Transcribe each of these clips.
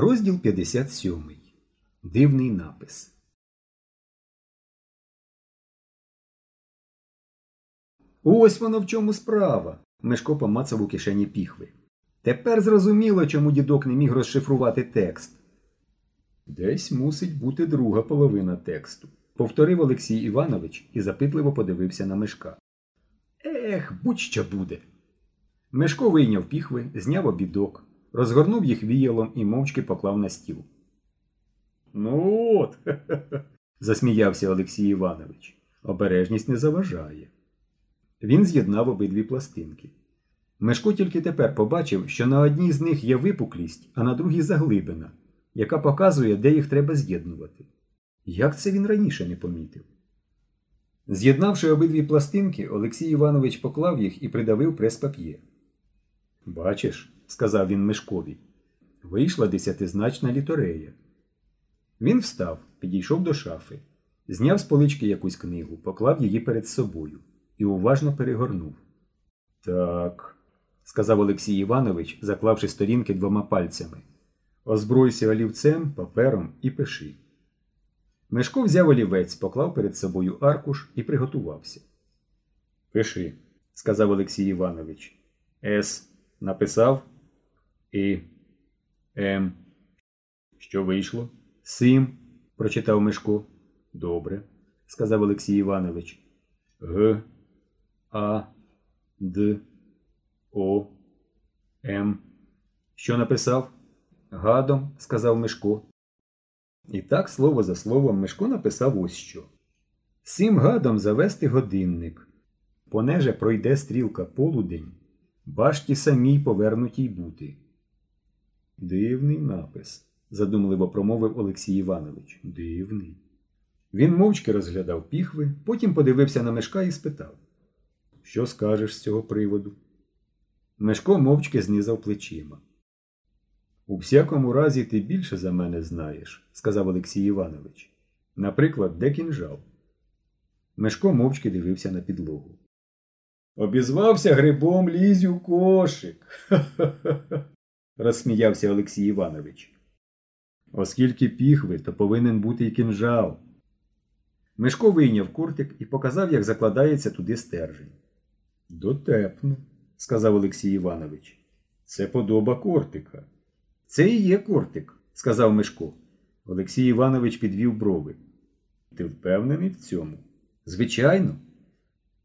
Розділ 57. Дивний напис. Ось воно в чому справа. Мешко помацав у кишені піхви. Тепер зрозуміло, чому дідок не міг розшифрувати текст. Десь мусить бути друга половина тексту, повторив Олексій Іванович і запитливо подивився на мешка. Ех, будь-що буде. Мешко вийняв піхви, зняв обідок, розгорнув їх віялом і мовчки поклав на стіл. Ну от, засміявся Олексій Іванович. Обережність не заважає. Він з'єднав обидві пластинки. Мешко тільки тепер побачив, що на одній з них є випуклість, а на другій заглибина, яка показує, де їх треба з'єднувати. Як це він раніше не помітив? З'єднавши обидві пластинки, Олексій Іванович поклав їх і придавив прес-пап'є. Бачиш, сказав він Мешкові, вийшла десятизначна літорея. Він встав, підійшов до шафи, зняв з полички якусь книгу, поклав її перед собою і уважно перегорнув. Так, сказав Олексій Іванович, заклавши сторінки двома пальцями. Озбройся олівцем, папером і пиши. Мешко взяв олівець, поклав перед собою аркуш і приготувався. Пиши, сказав Олексій Іванович. С. Написав І. М. Що вийшло? Сим, прочитав Мешко. Добре, сказав Олексій Іванович. Г. А. Д. О. М. Що написав? Гадом, сказав Мешко. І так слово за словом Мешко написав ось що. Сім гадом завести годинник. Понеже пройде стрілка полудень, башті самій повернутій бути. Дивний напис, задумливо промовив Олексій Іванович. Дивний. Він мовчки розглядав піхви, потім подивився на Мешка і спитав Що скажеш з цього приводу? Мешко мовчки знизав плечима. У всякому разі, ти більше за мене знаєш, сказав Олексій Іванович. Наприклад, де кінжал? Мешко мовчки дивився на підлогу. Обізвався грибом лізь у кошик. Ха-ха-ха. Розсміявся Олексій Іванович. Оскільки піхви, то повинен бути й кінжал. Мешко вийняв куртик і показав, як закладається туди стержень. Дотепно, сказав Олексій Іванович. Це подоба кортика. Це і є кортик, сказав Мешко. Олексій Іванович підвів брови. Ти впевнений в цьому? Звичайно.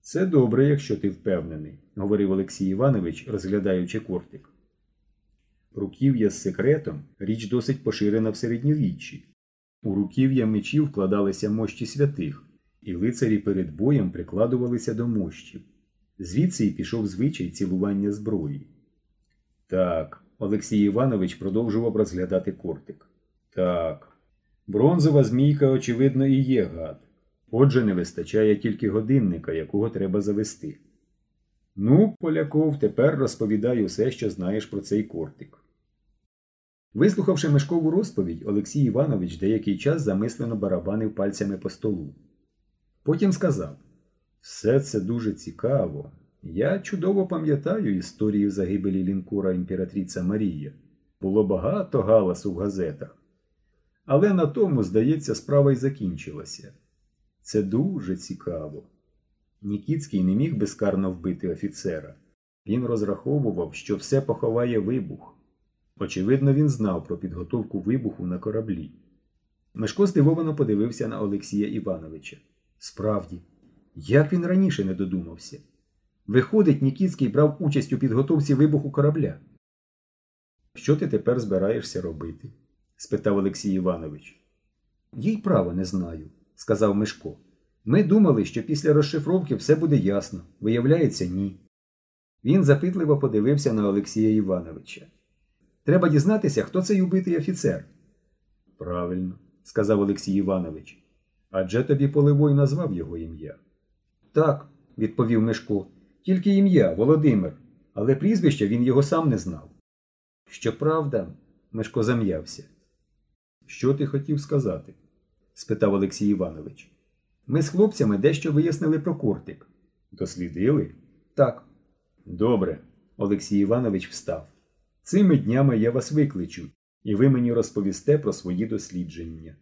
Це добре, якщо ти впевнений, говорив Олексій Іванович, розглядаючи кортик. Руків'я з секретом річ досить поширена в середньовіччі. У руків'я мечів вкладалися мощі святих, і лицарі перед боєм прикладувалися до мощів. Звідси й пішов звичай цілування зброї. Так, Олексій Іванович продовжував розглядати кортик. Так, бронзова змійка, очевидно, і є гад. Отже, не вистачає тільки годинника, якого треба завести. Ну, Поляков, тепер розповідай усе, що знаєш про цей кортик. Вислухавши Мишкову розповідь, Олексій Іванович деякий час замислено барабанив пальцями по столу. Потім сказав Все це дуже цікаво. Я чудово пам'ятаю історію загибелі лінкора імператриця Марія. Було багато галасу в газетах. Але на тому, здається, справа й закінчилася. Це дуже цікаво. Нікіцький не міг безкарно вбити офіцера. Він розраховував, що все поховає вибух. Очевидно, він знав про підготовку вибуху на кораблі. Мешко здивовано подивився на Олексія Івановича. Справді, як він раніше не додумався? Виходить, Нікіцький брав участь у підготовці вибуху корабля. Що ти тепер збираєшся робити? спитав Олексій Іванович. Їй право не знаю, сказав Мишко. Ми думали, що після розшифровки все буде ясно. Виявляється, ні. Він запитливо подивився на Олексія Івановича. Треба дізнатися, хто цей убитий офіцер. Правильно, сказав Олексій Іванович. Адже тобі Поливой назвав його ім'я. Так, відповів Мишко. Тільки ім'я Володимир, але прізвище він його сам не знав. Щоправда, Мишко зам'явся. Що ти хотів сказати? спитав Олексій Іванович. Ми з хлопцями дещо вияснили про кортик. Дослідили? Так. Добре. Олексій Іванович встав. Цими днями я вас викличу, І ви мені розповісте про свої дослідження.